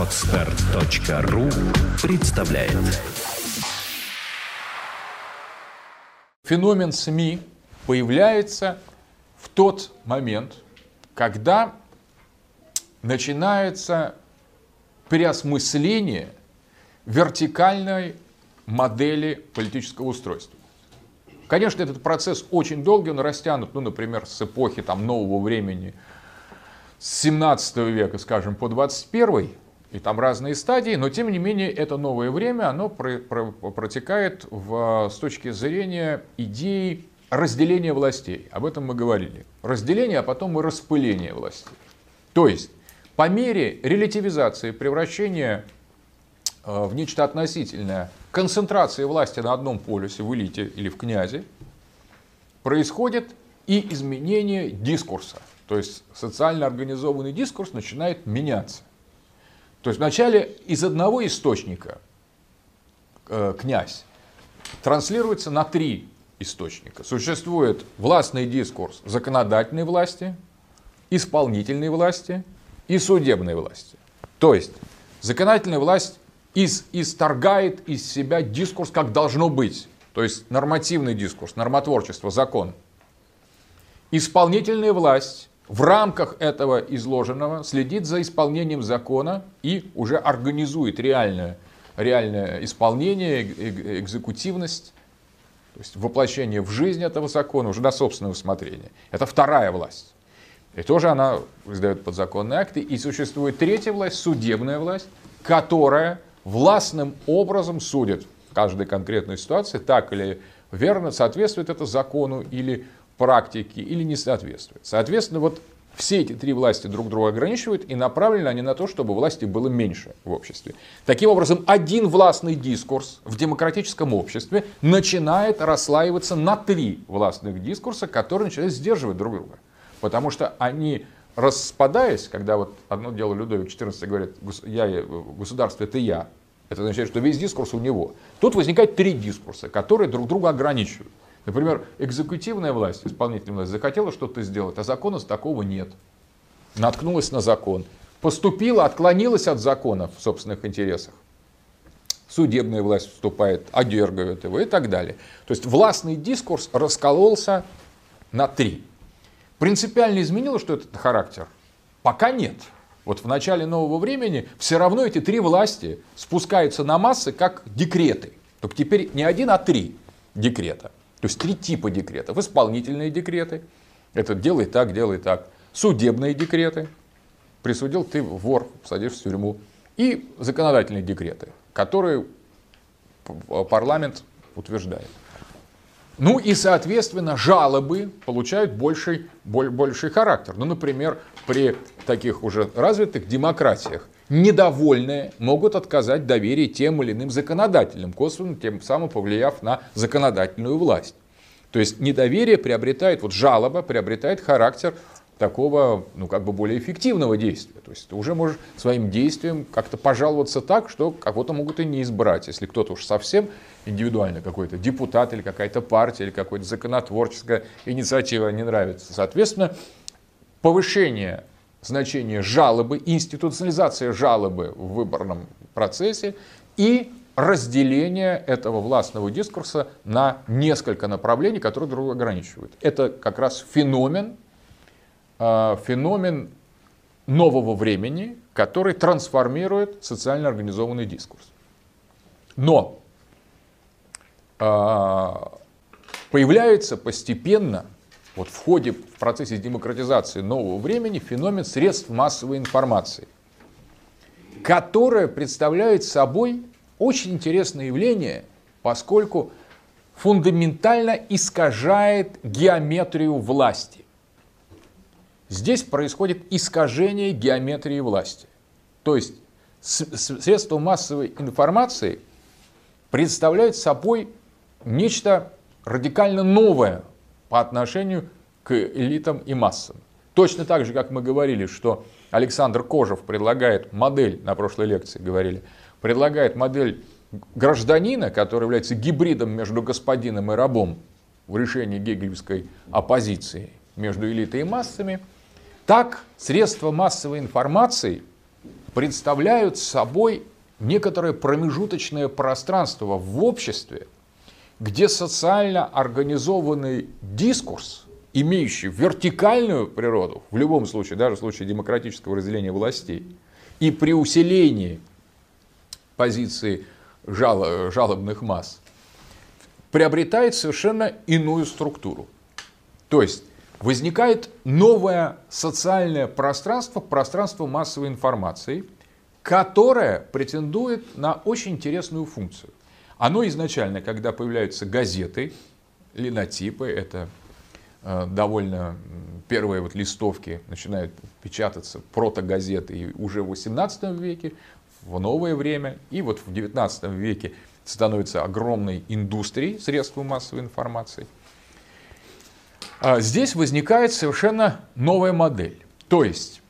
Отстар.ру представляет Феномен СМИ появляется в тот момент, когда начинается переосмысление вертикальной модели политического устройства. Конечно, этот процесс очень долгий, он растянут, ну, например, с эпохи там, нового времени, с 17 века, скажем, по 21 и там разные стадии, но тем не менее это новое время, оно про, про, протекает в, с точки зрения идеи разделения властей. Об этом мы говорили. Разделение, а потом и распыление властей. То есть по мере релятивизации, превращения э, в нечто относительное концентрации власти на одном полюсе, в элите или в князе, происходит и изменение дискурса. То есть социально организованный дискурс начинает меняться. То есть вначале из одного источника э, князь транслируется на три источника. Существует властный дискурс законодательной власти, исполнительной власти и судебной власти. То есть законодательная власть из, исторгает из себя дискурс, как должно быть. То есть нормативный дискурс, нормотворчество, закон. Исполнительная власть в рамках этого изложенного следит за исполнением закона и уже организует реальное, реальное исполнение, экзекутивность, то есть воплощение в жизнь этого закона уже на собственное усмотрение. Это вторая власть. И тоже она издает подзаконные акты. И существует третья власть, судебная власть, которая властным образом судит в каждой конкретной ситуации, так или верно, соответствует это закону или практике, или не соответствует. Соответственно, вот все эти три власти друг друга ограничивают, и направлены они на то, чтобы власти было меньше в обществе. Таким образом, один властный дискурс в демократическом обществе начинает расслаиваться на три властных дискурса, которые начинают сдерживать друг друга. Потому что они распадаясь, когда вот одно дело Людовик XIV говорит, я, государство это я, это означает, что весь дискурс у него. Тут возникает три дискурса, которые друг друга ограничивают. Например, экзекутивная власть, исполнительная власть захотела что-то сделать, а закона с такого нет. Наткнулась на закон. Поступила, отклонилась от закона в собственных интересах. Судебная власть вступает, одергивает его и так далее. То есть властный дискурс раскололся на три. Принципиально изменило, что этот характер? Пока нет. Вот в начале нового времени все равно эти три власти спускаются на массы как декреты. Только теперь не один, а три декрета. То есть три типа декретов. Исполнительные декреты. Это делай так, делай так. Судебные декреты. Присудил ты вор, садишь в тюрьму. И законодательные декреты, которые парламент утверждает. Ну и, соответственно, жалобы получают больший, больший характер. Ну, например, при таких уже развитых демократиях недовольные могут отказать доверие тем или иным законодателям, косвенно тем самым повлияв на законодательную власть. То есть недоверие приобретает, вот жалоба приобретает характер такого, ну, как бы более эффективного действия. То есть ты уже можешь своим действием как-то пожаловаться так, что кого-то могут и не избрать. Если кто-то уж совсем индивидуально какой-то депутат или какая-то партия или какая-то законотворческая инициатива не нравится. Соответственно, повышение значения жалобы, институционализация жалобы в выборном процессе и разделение этого властного дискурса на несколько направлений, которые друг друга ограничивают. Это как раз феномен, а, феномен нового времени, который трансформирует социально организованный дискурс. Но а, появляется постепенно, вот в ходе, в процессе демократизации нового времени, феномен средств массовой информации, которое представляет собой очень интересное явление, поскольку фундаментально искажает геометрию власти. Здесь происходит искажение геометрии власти. То есть средства массовой информации представляют собой нечто радикально новое по отношению к элитам и массам. Точно так же, как мы говорили, что Александр Кожев предлагает модель, на прошлой лекции говорили, предлагает модель гражданина, который является гибридом между господином и рабом в решении гегельской оппозиции между элитой и массами – так, средства массовой информации представляют собой некоторое промежуточное пространство в обществе, где социально организованный дискурс, имеющий вертикальную природу, в любом случае, даже в случае демократического разделения властей, и при усилении позиции жалобных масс, приобретает совершенно иную структуру. То есть возникает новое социальное пространство, пространство массовой информации, которое претендует на очень интересную функцию. Оно изначально, когда появляются газеты, линотипы, это э, довольно первые вот листовки начинают печататься, протогазеты уже в 18 веке, в новое время, и вот в 19 веке становится огромной индустрией средств массовой информации – а здесь возникает совершенно новая модель. То есть,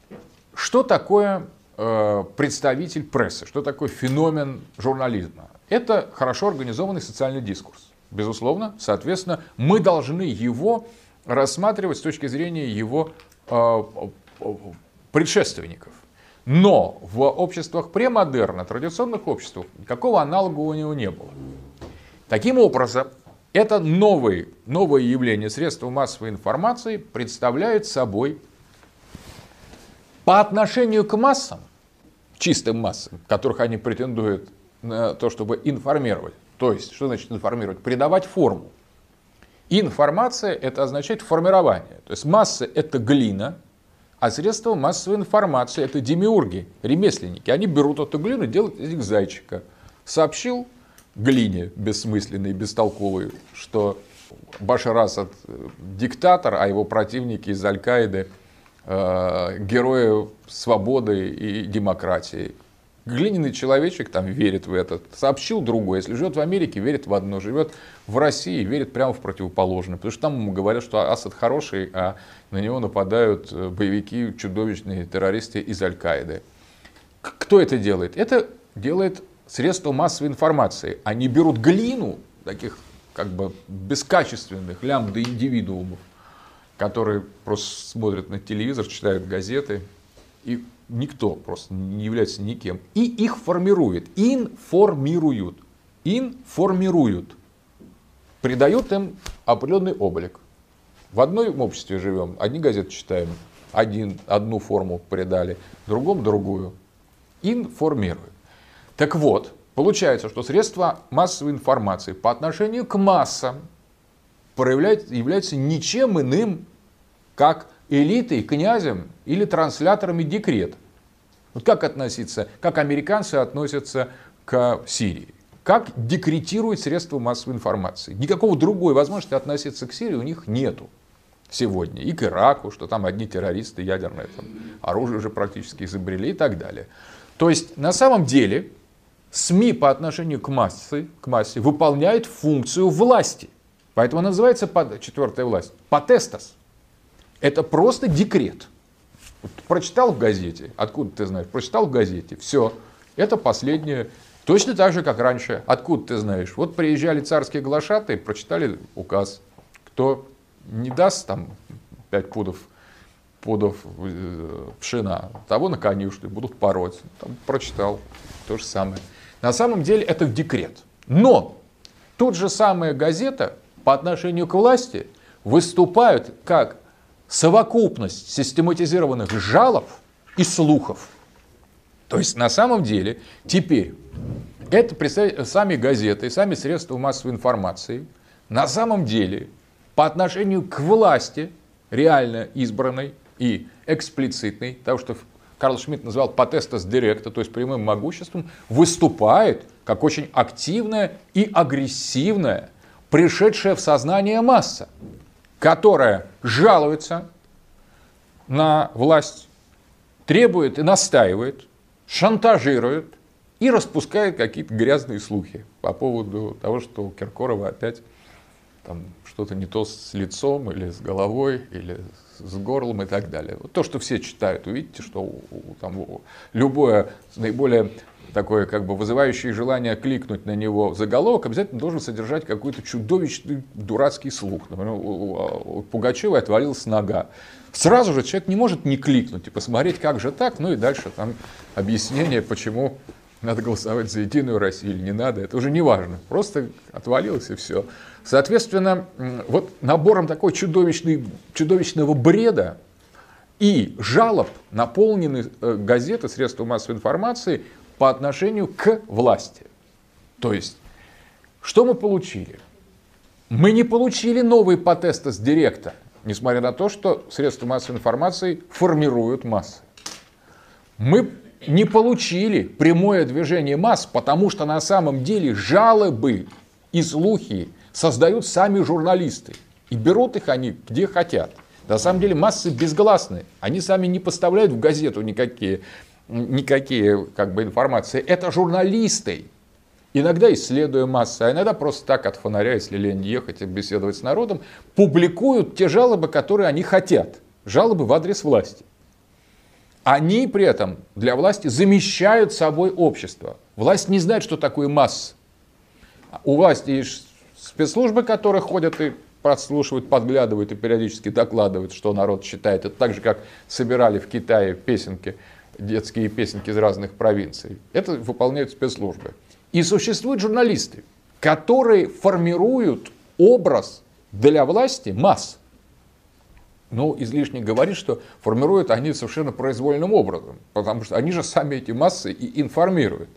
что такое э, представитель прессы, что такое феномен журнализма? Это хорошо организованный социальный дискурс. Безусловно, соответственно, мы должны его рассматривать с точки зрения его э, предшественников. Но в обществах премодерна, традиционных обществах, никакого аналога у него не было. Таким образом, это новые, новое явление средства массовой информации представляет собой по отношению к массам, чистым массам, которых они претендуют на то, чтобы информировать. То есть, что значит информировать? Придавать форму. Информация – это означает формирование. То есть масса – это глина, а средства массовой информации – это демиурги, ремесленники. Они берут эту глину и делают из них зайчика. Сообщил глине бессмысленной, бестолковой, что Башар Асад диктатор, а его противники из Аль-Каиды э, герои свободы и демократии. Глиняный человечек там верит в это, сообщил другое. Если живет в Америке, верит в одно, живет в России, верит прямо в противоположное. Потому что там ему говорят, что Асад хороший, а на него нападают э, боевики, чудовищные террористы из Аль-Каиды. Кто это делает? Это делает средства массовой информации. Они берут глину таких как бы бескачественных лямбда индивидуумов, которые просто смотрят на телевизор, читают газеты, и никто просто не является никем. И их формирует, информируют, информируют, придают им определенный облик. В одном обществе живем, одни газеты читаем, один, одну форму придали, другому другую. Информируют. Так вот, получается, что средства массовой информации по отношению к массам проявляют, являются ничем иным, как элитой, князем или трансляторами декрет. Вот как относиться, как американцы относятся к Сирии? Как декретируют средства массовой информации? Никакого другой возможности относиться к Сирии у них нету сегодня. И к Ираку, что там одни террористы ядерное там, оружие уже практически изобрели и так далее. То есть на самом деле СМИ по отношению к массе, к массе выполняют функцию власти. Поэтому она называется четвертая власть. Потестас. Это просто декрет. Вот прочитал в газете. Откуда ты знаешь? Прочитал в газете. Все. Это последнее. Точно так же, как раньше. Откуда ты знаешь? Вот приезжали царские глашатые, прочитали указ. Кто не даст там 5 пудов, пудов э, пшена, того на конюшне будут пороть. Там прочитал. То же самое. На самом деле это декрет. Но тут же самая газета по отношению к власти выступают как совокупность систематизированных жалоб и слухов. То есть на самом деле теперь это сами газеты, сами средства массовой информации на самом деле по отношению к власти, реально избранной и эксплицитной, потому что Карл Шмидт называл потестас директа, то есть прямым могуществом, выступает как очень активная и агрессивная, пришедшая в сознание масса, которая жалуется на власть, требует и настаивает, шантажирует и распускает какие-то грязные слухи по поводу того, что у Киркорова опять там что-то не то с лицом или с головой, или с горлом и так далее. Вот то, что все читают, увидите, что там, любое наиболее такое как бы вызывающее желание кликнуть на него заголовок, обязательно должен содержать какой-то чудовищный дурацкий слух. Например, у Пугачева отвалилась нога. Сразу же человек не может не кликнуть и посмотреть, как же так, ну и дальше там объяснение, почему надо голосовать за Единую Россию или не надо, это уже не важно. Просто отвалилось и все. Соответственно, вот набором такой чудовищный, чудовищного бреда и жалоб наполнены э, газеты, средства массовой информации по отношению к власти. То есть, что мы получили? Мы не получили новый потестос директа, несмотря на то, что средства массовой информации формируют массы. Мы не получили прямое движение масс, потому что на самом деле жалобы и слухи создают сами журналисты. И берут их они где хотят. На самом деле массы безгласны. Они сами не поставляют в газету никакие никакие как бы, информации. Это журналисты, иногда исследуя массы, а иногда просто так от фонаря, если лень ехать и беседовать с народом, публикуют те жалобы, которые они хотят. Жалобы в адрес власти. Они при этом для власти замещают собой общество. Власть не знает, что такое масса. У власти есть спецслужбы, которые ходят и подслушивают, подглядывают и периодически докладывают, что народ считает. Это так же, как собирали в Китае песенки детские песенки из разных провинций. Это выполняют спецслужбы. И существуют журналисты, которые формируют образ для власти масс. Но излишне говорить, что формируют они совершенно произвольным образом, потому что они же сами эти массы и информируют.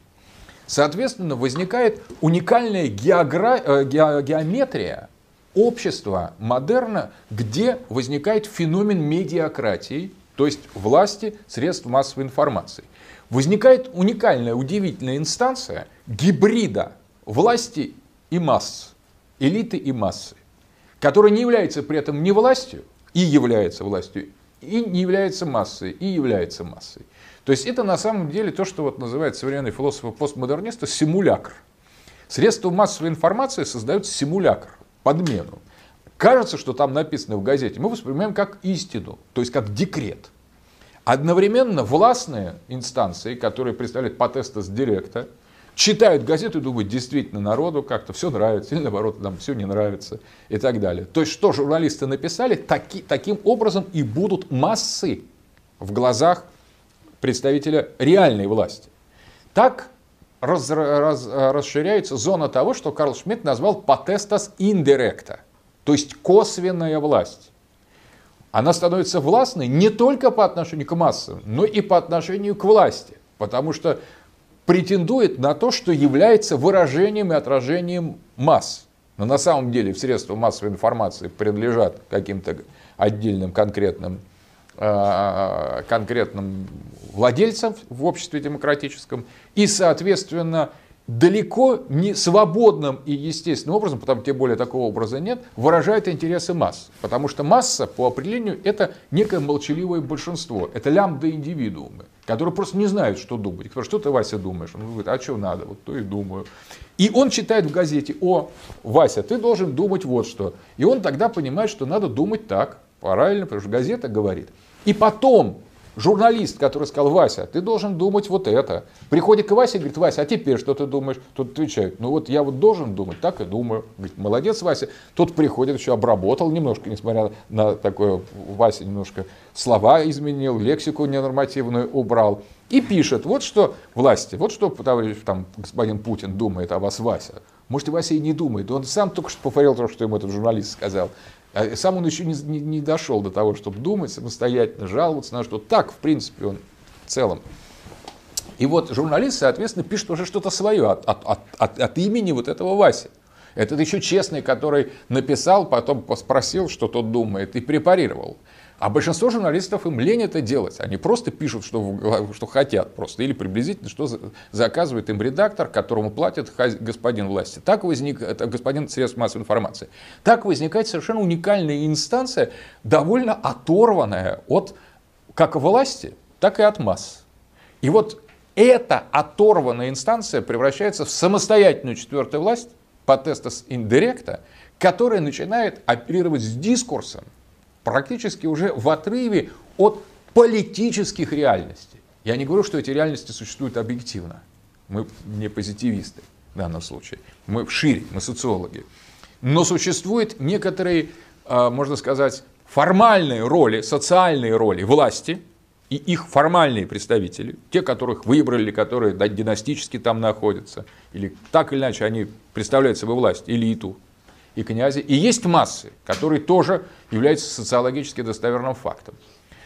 Соответственно, возникает уникальная геогра... Э, геометрия общества модерна, где возникает феномен медиакратии, то есть власти средств массовой информации. Возникает уникальная, удивительная инстанция гибрида власти и масс, элиты и массы, которая не является при этом не властью, и является властью, и не является массой, и является массой. То есть это на самом деле то, что вот называют современные философы-постмодернисты симулякр. Средства массовой информации создают симулякр, подмену кажется, что там написано в газете, мы воспринимаем как истину, то есть как декрет. Одновременно властные инстанции, которые представляют потестос директа, читают газету и думают, действительно, народу как-то все нравится, или наоборот, нам все не нравится и так далее. То есть, что журналисты написали, таки, таким образом и будут массы в глазах представителя реальной власти. Так раз, раз, расширяется зона того, что Карл Шмидт назвал потестос индиректа то есть косвенная власть. Она становится властной не только по отношению к массам, но и по отношению к власти, потому что претендует на то, что является выражением и отражением масс. Но на самом деле в средства массовой информации принадлежат каким-то отдельным конкретным, э, конкретным владельцам в обществе демократическом. И, соответственно, далеко не свободным и естественным образом, потому тем более такого образа нет, выражает интересы масс. Потому что масса по определению это некое молчаливое большинство, это лямбда индивидуумы, которые просто не знают, что думать. Кто, что ты, Вася, думаешь? Он говорит, а что надо? Вот то и думаю. И он читает в газете, о, Вася, ты должен думать вот что. И он тогда понимает, что надо думать так, правильно, потому что газета говорит. И потом Журналист, который сказал, Вася, ты должен думать вот это. Приходит к Васе и говорит, Вася, а теперь что ты думаешь? Тот отвечает, ну вот я вот должен думать, так и думаю. Говорит, молодец, Вася. Тот приходит, еще обработал немножко, несмотря на такое, Вася немножко слова изменил, лексику ненормативную убрал. И пишет, вот что власти, вот что товарищ там, господин Путин думает о вас, Вася. Может, и Вася и не думает. Он сам только что повторил то, что ему этот журналист сказал. А сам он еще не, не, не дошел до того, чтобы думать самостоятельно, жаловаться на что. Так, в принципе, он в целом. И вот журналист, соответственно, пишет уже что-то свое от, от, от, от, имени вот этого Васи. Этот еще честный, который написал, потом спросил, что тот думает, и препарировал. А большинство журналистов им лень это делать. Они просто пишут, что, что хотят просто. Или приблизительно, что заказывает им редактор, которому платит господин власти. Так возник, это господин средств массовой информации. Так возникает совершенно уникальная инстанция, довольно оторванная от как власти, так и от масс. И вот эта оторванная инстанция превращается в самостоятельную четвертую власть, по тестас индиректа, которая начинает оперировать с дискурсом, практически уже в отрыве от политических реальностей. Я не говорю, что эти реальности существуют объективно. Мы не позитивисты в данном случае. Мы шире, мы социологи. Но существуют некоторые, а, можно сказать, формальные роли, социальные роли власти и их формальные представители, те, которых выбрали, которые династически там находятся, или так или иначе они представляют собой власть, элиту и князи. И есть массы, которые тоже являются социологически достоверным фактом.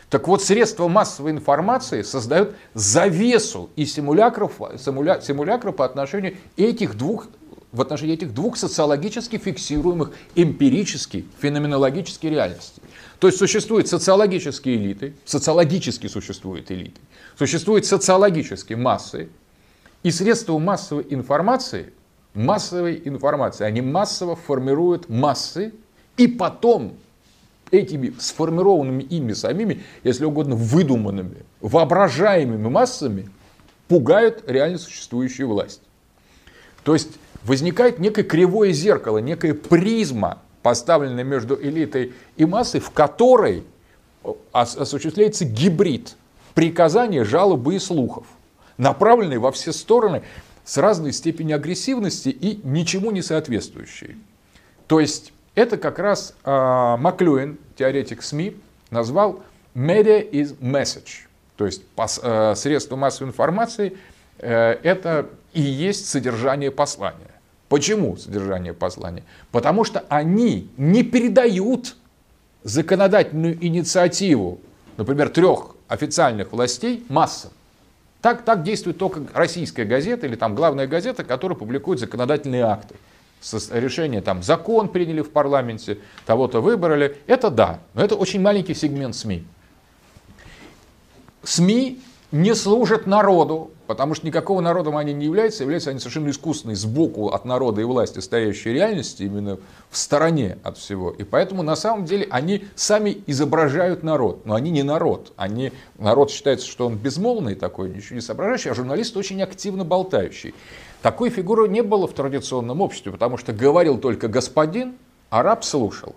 Так вот, средства массовой информации создают завесу и симулякров, симуля, симулякров по отношению этих двух в отношении этих двух социологически фиксируемых эмпирически, феноменологически реальностей. То есть существуют социологические элиты, социологически существуют элиты, существуют социологические массы, и средства массовой информации, массовой информации, они массово формируют массы, и потом этими сформированными ими самими, если угодно, выдуманными, воображаемыми массами пугают реально существующую власть. То есть возникает некое кривое зеркало, некая призма, поставленная между элитой и массой, в которой осуществляется гибрид приказания, жалобы и слухов, направленные во все стороны с разной степенью агрессивности и ничему не соответствующие. То есть это как раз э, Маклюин, теоретик СМИ, назвал media is message. То есть пос, э, средства массовой информации э, это и есть содержание послания. Почему содержание послания? Потому что они не передают законодательную инициативу, например, трех официальных властей массам. Так, так действует только российская газета или там главная газета, которая публикует законодательные акты решение, там, закон приняли в парламенте, того-то выбрали, это да, но это очень маленький сегмент СМИ. СМИ не служат народу, потому что никакого народом они не являются, являются они совершенно искусственной сбоку от народа и власти стоящей реальности, именно в стороне от всего. И поэтому на самом деле они сами изображают народ, но они не народ. Они, народ считается, что он безмолвный такой, ничего не соображающий, а журналист очень активно болтающий. Такой фигуры не было в традиционном обществе, потому что говорил только господин, а раб слушал.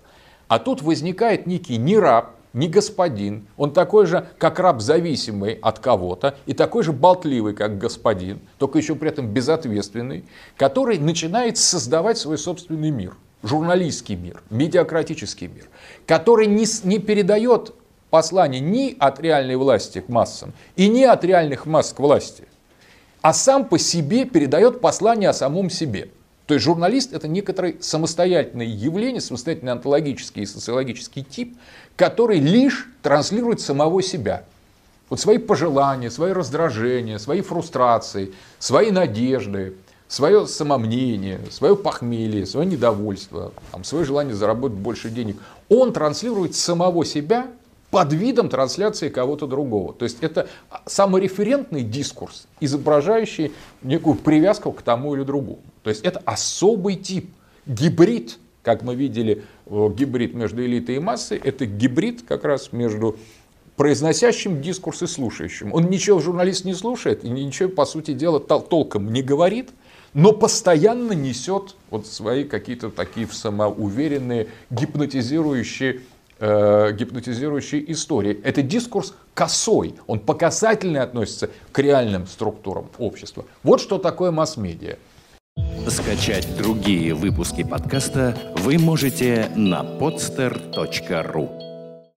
А тут возникает некий не раб, не господин, он такой же, как раб, зависимый от кого-то, и такой же болтливый, как господин, только еще при этом безответственный, который начинает создавать свой собственный мир, журналистский мир, медиакратический мир, который не, не передает послание ни от реальной власти к массам и ни от реальных масс к власти а сам по себе передает послание о самом себе. То есть журналист это некоторое самостоятельное явление, самостоятельный онтологический и социологический тип, который лишь транслирует самого себя. Вот свои пожелания, свои раздражения, свои фрустрации, свои надежды, свое самомнение, свое похмелье, свое недовольство, там, свое желание заработать больше денег. Он транслирует самого себя под видом трансляции кого-то другого. То есть это самореферентный дискурс, изображающий некую привязку к тому или другому. То есть это особый тип, гибрид, как мы видели, гибрид между элитой и массой, это гибрид как раз между произносящим дискурс и слушающим. Он ничего журналист не слушает и ничего, по сути дела, толком не говорит, но постоянно несет вот свои какие-то такие самоуверенные, гипнотизирующие э, гипнотизирующей истории. Это дискурс косой, он показательно относится к реальным структурам общества. Вот что такое масс-медиа. Скачать другие выпуски подкаста вы можете на podster.ru